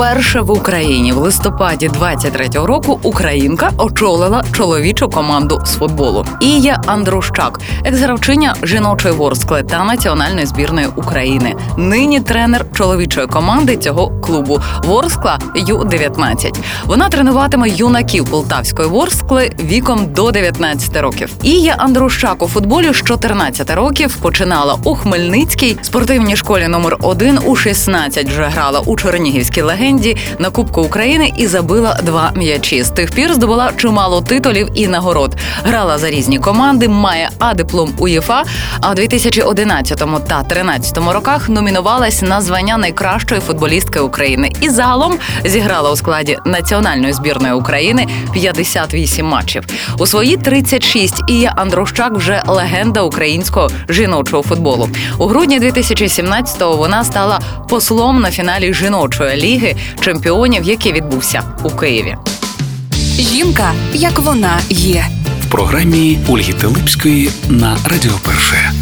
Перше в Україні в листопаді 23-го року Українка очолила чоловічу команду з футболу. Ія Андрущак, екс-гравчиня жіночої ворскли та національної збірної України. Нині тренер чоловічої команди цього клубу Ворскла Ю-19. Вона тренуватиме юнаків полтавської ворскли віком до 19 років. Ія Андрущак у футболі з 14 років починала у Хмельницькій спортивній школі номер 1 у 16 вже грала у Чернігівській легенді на Кубку України і забила два м'ячі. З тих пір здобула чимало титулів і нагород. Грала за різні команди, має А диплом УЄФА. А у 2011 та 2013 роках номінувалась на звання найкращої футболістки України і загалом зіграла у складі національної збірної України 58 матчів. У свої 36 Ія Андрущак вже легенда українського жіночого футболу. У грудні 2017-го вона стала послом на фіналі жіночої ліги чемпіонів, який відбувся у Києві. Жінка, як вона є. В програмі Ольги Телипської на Радіо Перше.